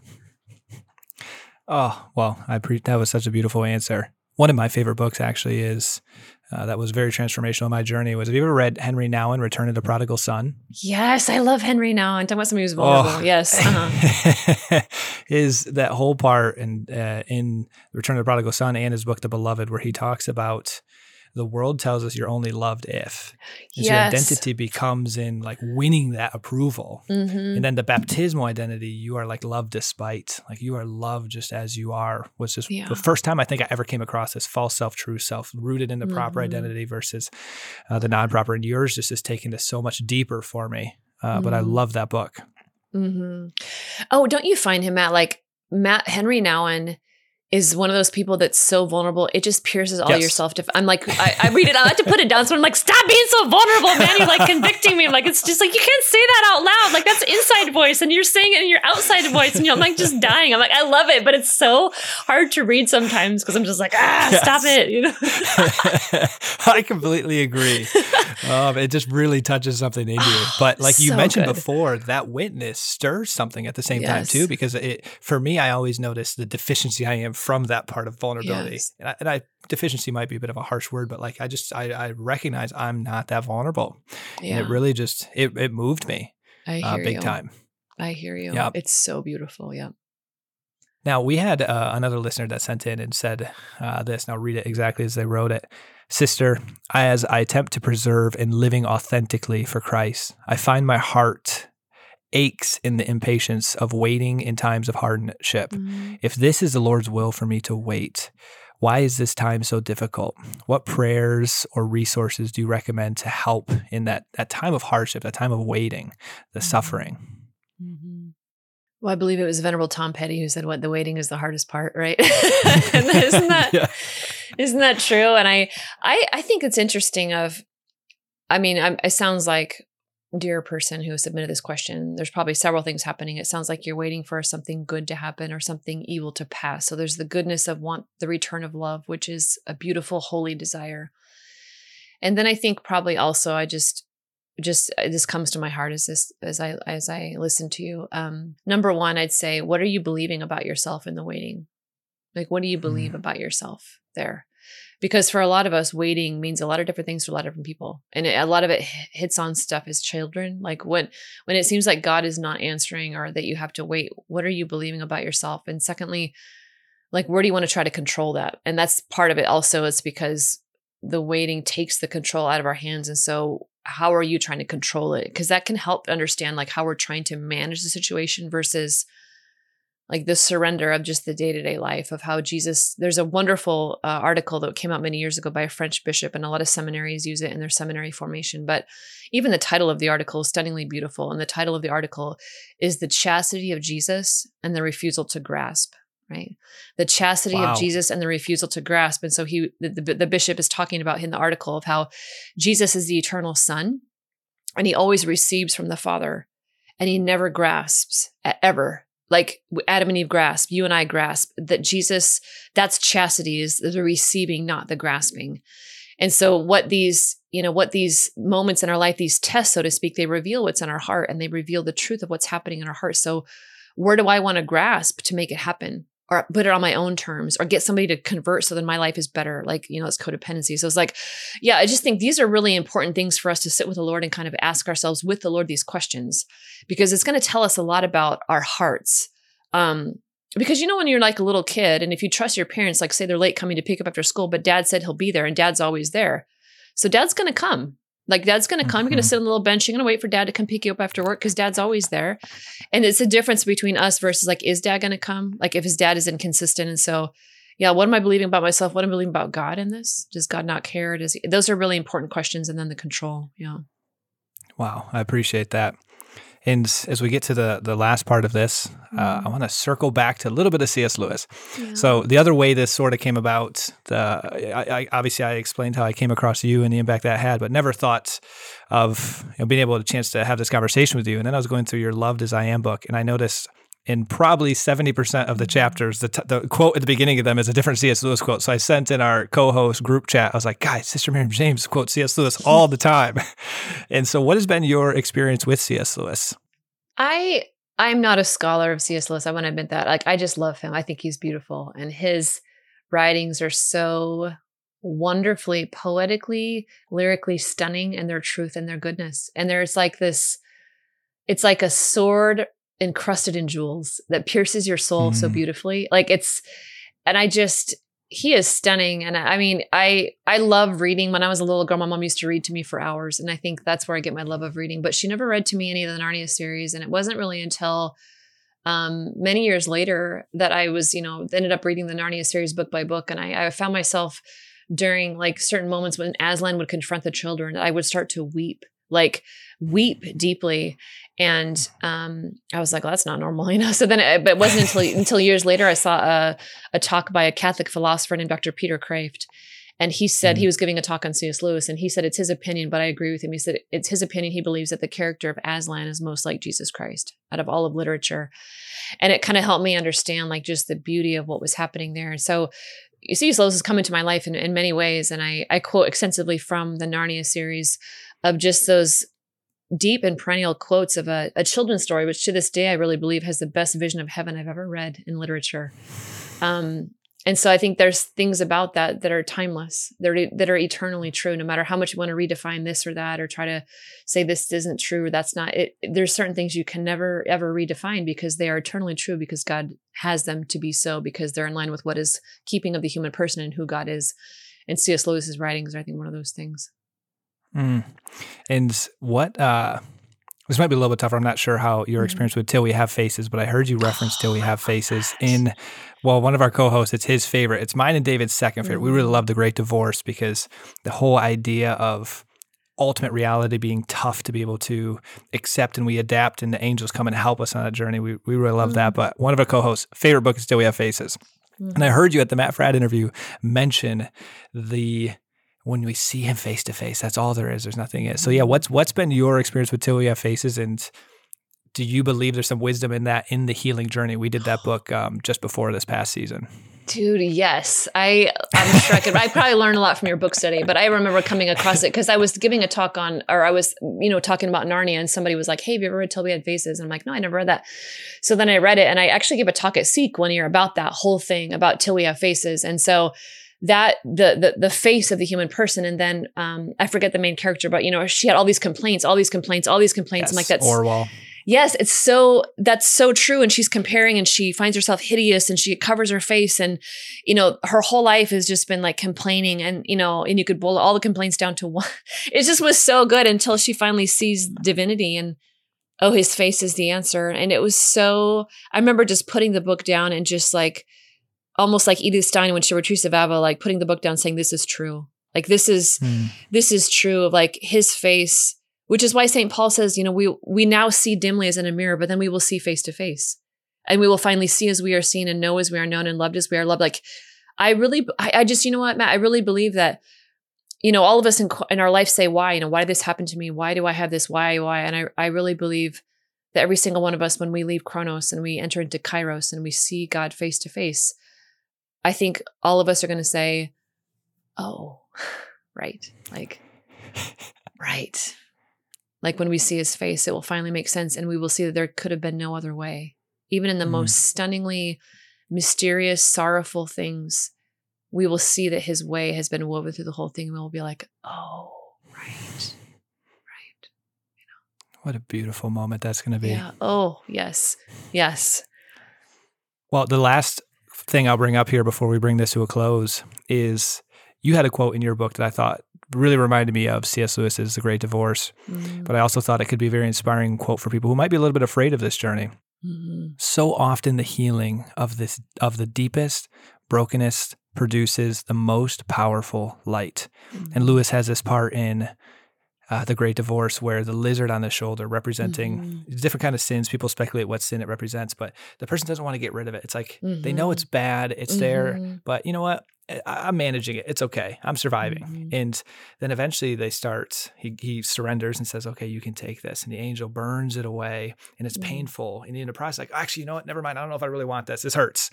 Oh, well, I pre- that was such a beautiful answer. One of my favorite books actually is uh, that was very transformational in my journey was have you ever read Henry Nouwen, Return of the Prodigal Son? Yes, I love Henry Nouwen. Talking about somebody who's vulnerable. Oh. Yes. Uh-huh. is that whole part in, uh, in Return of the Prodigal Son and his book, The Beloved, where he talks about the world tells us you're only loved if. Yes. Your identity becomes in like winning that approval. Mm-hmm. And then the baptismal identity, you are like loved despite, like you are loved just as you are, was just yeah. the first time I think I ever came across this false self, true self, rooted in the mm-hmm. proper identity versus uh, the non proper. And yours just is taking this so much deeper for me. Uh, mm-hmm. But I mm-hmm. love that book. Mm-hmm. Oh, don't you find him at like Matt Henry Nouwen? Is one of those people that's so vulnerable. It just pierces all yes. your self. I'm like, I, I, read it. I have to put it down. So I'm like, stop being so vulnerable, man. You're like convicting me. I'm like, it's just like you can't say that out loud. Like that's inside voice, and you're saying it in your outside voice, and you're I'm like just dying. I'm like, I love it, but it's so hard to read sometimes because I'm just like, ah, yes. stop it. You know. I completely agree. Um, it just really touches something in you. But like you so mentioned good. before, that witness stirs something at the same yes. time too, because it for me, I always notice the deficiency I am from that part of vulnerability. Yes. And, I, and, I, deficiency might be a bit of a harsh word, but like I just I, I recognize I'm not that vulnerable. Yeah. And it really just it it moved me. I uh, hear uh, big you. time. I hear you. Yeah. It's so beautiful. Yeah. Now we had uh, another listener that sent in and said uh, this. And I'll read it exactly as they wrote it. Sister, as I attempt to preserve and living authentically for Christ, I find my heart aches in the impatience of waiting in times of hardship. Mm-hmm. If this is the Lord's will for me to wait, why is this time so difficult? What prayers or resources do you recommend to help in that, that time of hardship, that time of waiting, the mm-hmm. suffering? Mm-hmm. Well, I believe it was Venerable Tom Petty who said, "What the waiting is the hardest part." Right? isn't that yeah. not that true? And I, I, I think it's interesting. Of, I mean, I'm, it sounds like dear person who submitted this question, there's probably several things happening. It sounds like you're waiting for something good to happen or something evil to pass. So there's the goodness of want the return of love, which is a beautiful, holy desire. And then I think probably also I just just uh, this comes to my heart as this as I as I listen to you. Um, number one, I'd say, what are you believing about yourself in the waiting? Like, what do you believe mm. about yourself there? Because for a lot of us waiting means a lot of different things to a lot of different people. And it, a lot of it hits on stuff as children. Like when when it seems like god is not answering or that you have to wait what are you believing about yourself? And secondly like where do you want to try to control that? And that's part of it also is because the waiting takes the control out of our hands. And so how are you trying to control it? Because that can help understand like how we're trying to manage the situation versus like the surrender of just the day-to-day life of how jesus there's a wonderful uh, article that came out many years ago by a french bishop and a lot of seminaries use it in their seminary formation but even the title of the article is stunningly beautiful and the title of the article is the chastity of jesus and the refusal to grasp right the chastity wow. of jesus and the refusal to grasp and so he the, the, the bishop is talking about in the article of how jesus is the eternal son and he always receives from the father and he never grasps ever like Adam and Eve grasp, you and I grasp that Jesus, that's chastity is the receiving, not the grasping. And so what these, you know, what these moments in our life, these tests, so to speak, they reveal what's in our heart and they reveal the truth of what's happening in our heart. So where do I want to grasp to make it happen? Or put it on my own terms or get somebody to convert so that my life is better. Like, you know, it's codependency. So it's like, yeah, I just think these are really important things for us to sit with the Lord and kind of ask ourselves with the Lord these questions because it's going to tell us a lot about our hearts. Um, because you know when you're like a little kid and if you trust your parents like say they're late coming to pick up after school but dad said he'll be there and dad's always there so dad's going to come like dad's going to come mm-hmm. you're going to sit on a little bench you're going to wait for dad to come pick you up after work because dad's always there. And it's a difference between us versus like is dad going to come? Like if his dad is inconsistent and so yeah what am i believing about myself? What am i believing about god in this? Does god not care? Does he, those are really important questions and then the control yeah. Wow i appreciate that and as we get to the the last part of this, mm-hmm. uh, I want to circle back to a little bit of C.S. Lewis. Yeah. So the other way this sort of came about, the I, I, obviously I explained how I came across you and the impact that had, but never thought of you know, being able to chance to have this conversation with you. And then I was going through your "Loved as I Am" book, and I noticed in probably 70% of the chapters, the, t- the quote at the beginning of them is a different C.S. Lewis quote. So I sent in our co host group chat, I was like, guys, Sister Miriam James quotes C.S. Lewis all the time. and so, what has been your experience with C.S. Lewis? I. I'm not a scholar of C.S. Lewis. I want to admit that. Like, I just love him. I think he's beautiful. And his writings are so wonderfully, poetically, lyrically stunning in their truth and their goodness. And there's like this, it's like a sword encrusted in jewels that pierces your soul mm. so beautifully. Like it's, and I just, he is stunning. And I mean, I, I love reading. When I was a little girl, my mom used to read to me for hours. And I think that's where I get my love of reading. But she never read to me any of the Narnia series. And it wasn't really until, um, many years later that I was, you know, ended up reading the Narnia series book by book. And I, I found myself during like certain moments when Aslan would confront the children, I would start to weep like weep deeply and um, i was like well that's not normal you know? So then it, but it wasn't until until years later i saw a, a talk by a catholic philosopher named dr peter kreeft and he said mm-hmm. he was giving a talk on cs lewis and he said it's his opinion but i agree with him. He said it's his opinion. He believes that the character of aslan is most like jesus christ out of all of literature. And it kind of helped me understand like just the beauty of what was happening there. And so C.S. Lewis has come into my life in, in many ways, and I, I quote extensively from the Narnia series of just those deep and perennial quotes of a, a, children's story, which to this day I really believe has the best vision of heaven I've ever read in literature. Um, and so I think there's things about that that are timeless, that are, that are eternally true, no matter how much you want to redefine this or that, or try to say this isn't true, or that's not it. There's certain things you can never ever redefine because they are eternally true because God has them to be so because they're in line with what is keeping of the human person and who God is. And C.S. Lewis's writings are, I think, one of those things. Mm. And what uh this might be a little bit tougher. I'm not sure how your mm-hmm. experience with Till We Have Faces, but I heard you reference Till We Have Faces in well, one of our co-hosts, it's his favorite. It's mine and David's second favorite. We really mm-hmm. love The Great Divorce because the whole idea of ultimate reality being tough to be able to accept and we adapt and the angels come and help us on that journey. We, we really love that. Mm-hmm. But one of our co-hosts' favorite book is Till We Have Faces. Mm-hmm. And I heard you at the Matt Fradd interview mention the when we see him face to face. That's all there is. There's nothing else. So yeah, mm-hmm. what's what's been your experience with Till We Have Faces, and do you believe there's some wisdom in that in the healing journey? We did that book um, just before this past season. Dude, yes. I I'm sure I could I probably learned a lot from your book study, but I remember coming across it because I was giving a talk on or I was, you know, talking about Narnia and somebody was like, Hey, have you ever read Till We Had Faces? And I'm like, No, I never read that. So then I read it and I actually gave a talk at Seek one year about that whole thing about Till We Have Faces. And so that the the the face of the human person and then um i forget the main character but you know she had all these complaints all these complaints all these complaints yes, and like that's Orual yes it's so that's so true and she's comparing and she finds herself hideous and she covers her face and you know her whole life has just been like complaining and you know and you could boil all the complaints down to one it just was so good until she finally sees divinity and oh, his face is the answer. And it was so, I remember just putting the book down and just like, almost like Edith Stein when she wrote of Avila, like putting the book down saying, this is true. Like this is, mm. this is true of like his face, which is why St. Paul says, you know, we, we now see dimly as in a mirror, but then we will see face to face and we will finally see as we are seen and know as we are known and loved as we are loved. Like I really, I, I just, you know what, Matt, I really believe that you know, all of us in, in our life say, why, you know, why did this happen to me? Why do I have this? Why, why? And I, I really believe that every single one of us, when we leave Chronos and we enter into Kairos and we see God face to face, I think all of us are going to say, oh, right. Like, right. Like when we see his face, it will finally make sense and we will see that there could have been no other way. Even in the mm. most stunningly mysterious, sorrowful things, we will see that his way has been woven through the whole thing and we'll be like, oh, right. Right. You know. What a beautiful moment that's going to be. Yeah. Oh, yes. Yes. Well, the last thing I'll bring up here before we bring this to a close is you had a quote in your book that I thought really reminded me of C.S. Lewis's The Great Divorce. Mm-hmm. But I also thought it could be a very inspiring quote for people who might be a little bit afraid of this journey. Mm-hmm. So often the healing of this of the deepest, brokenest, produces the most powerful light. Mm-hmm. And Lewis has this part in uh, the Great Divorce where the lizard on the shoulder representing mm-hmm. different kind of sins. People speculate what sin it represents, but the person doesn't want to get rid of it. It's like mm-hmm. they know it's mm-hmm. bad, it's there, mm-hmm. but you know what? I, am managing it. It's okay. I'm surviving. Mm-hmm. And then eventually they start, he, he surrenders and says, okay, you can take this. And the angel burns it away and it's mm-hmm. painful. And in the process, like, actually, you know what? Never mind. I don't know if I really want this. This hurts.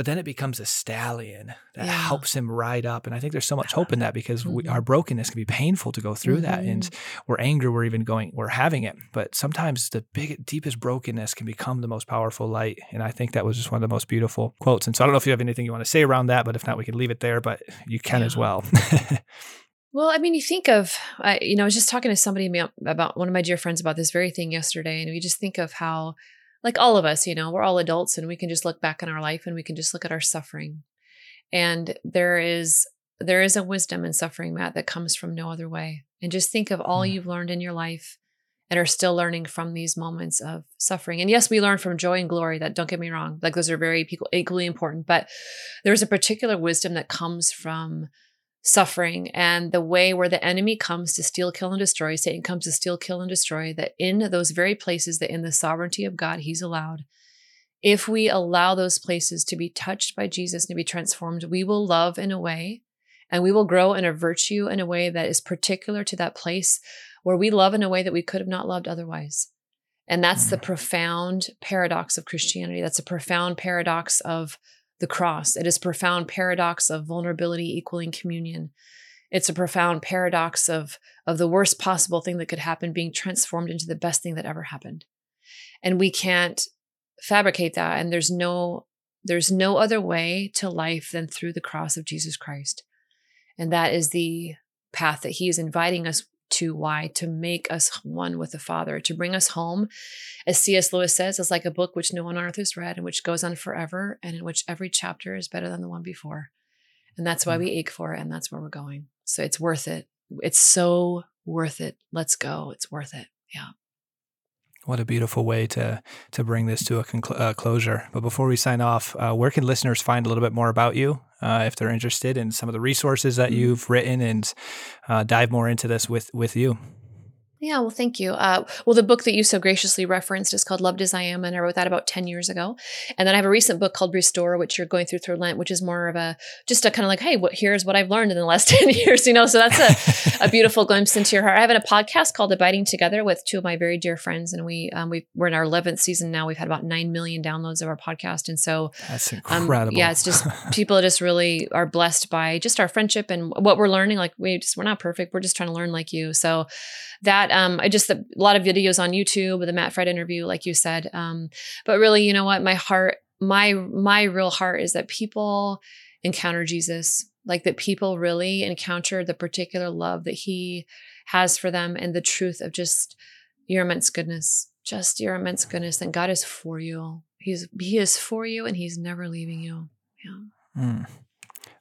But then it becomes a stallion that yeah. helps him ride up. And I think there's so much hope in that because mm-hmm. we, our brokenness can be painful to go through mm-hmm. that. And mm-hmm. we're angry, we're even going, we're having it. But sometimes the big, deepest brokenness can become the most powerful light. And I think that was just one of the most beautiful quotes. And so I don't know if you have anything you want to say around that, but if not, we can leave it there, but you can yeah. as well. Well, I mean, you think of, I, you know, I was just talking to somebody about one of my dear friends about this very thing yesterday, and we just think of how like all of us, you know, we're all adults and we can just look back in our life and we can just look at our suffering. And there is there is a wisdom in suffering, Matt, that comes from no other way. And just think of all mm. you've learned in your life and are still learning from these moments of suffering. And yes, we learn from joy and glory. That don't get me wrong. Like those are very equally important. But there's a particular wisdom that comes from suffering and the way where the enemy comes to steal, kill, and destroy, Satan comes to steal, kill, and destroy, that in those very places that in the sovereignty of God, he's allowed. If we allow those places to be touched by Jesus and to be transformed, we will love in a way and we will grow in a virtue in a way that is particular to that place where we love in a way that we could have not loved otherwise. And that's the mm. profound paradox of Christianity. That's a profound paradox of the cross. It is profound paradox of vulnerability equaling communion. It's a profound paradox of, of the worst possible thing that could happen being transformed into the best thing that ever happened. And we can't fabricate that. And there's no there's no other way to life than through the cross of Jesus Christ. And that is the path that he is inviting us to why to make us one with the father to bring us home. As cs lewis says is like a book which no one on earth has read and which goes on forever and in which every chapter is better than the one before. And that's why hmm. we ache for it and that's where we're going. So it's worth it. It's so worth it. Let's go. It's worth it. Yeah what a beautiful way to to bring this to a conclu- uh, closure. But before we sign off, uh, where can listeners find a little bit more about you uh, if they're interested in some of the resources that mm-hmm. you've written and uh, dive more into this with with you? Yeah, well, thank you. Uh, well, the book that you so graciously referenced is called Loved as I Am, and I wrote that about 10 years ago. And then I have a recent book called Restore, which you're going through through Lent, which is more of a just a kind of like, hey, what, here's what I've learned in the last 10 years, you know? So that's a, a beautiful glimpse into your heart. I have a podcast called Abiding Together with two of my very dear friends, and we, um, we we're in our 11th season now. We've had about 9 million downloads of our podcast. And so that's incredible. Um, yeah, it's just people just really are blessed by just our friendship and what we're learning. Like, we just, we're not perfect. We're just trying to learn like you. So that, um, I just, the, a lot of videos on YouTube, the Matt Fradd interview, like you said. Um, but really, you know what? My heart, my my real heart is that people encounter Jesus, like that people really encounter the particular love that He has for them and the truth of just your immense goodness, just your immense goodness. And God is for you. He's He is for you, and He's never leaving you. Yeah. Mm.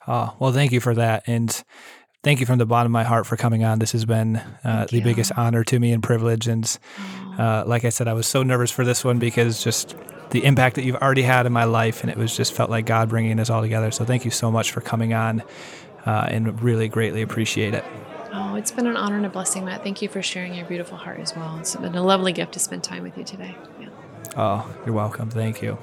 Oh well, thank you for that and thank you from the bottom of my heart for coming on. This has been uh, the you. biggest honor to me and privilege. And uh, like I said, I was so nervous for this one because just the impact that you've already had in my life, and it was just felt like God bringing us all together. So thank you so much for coming on, uh, and really greatly appreciate it. Oh, it's been an honor and a blessing, Matt. Thank you for sharing your beautiful heart as well. It's been a lovely gift to spend time with you today. Yeah. Oh, you're welcome. Thank you.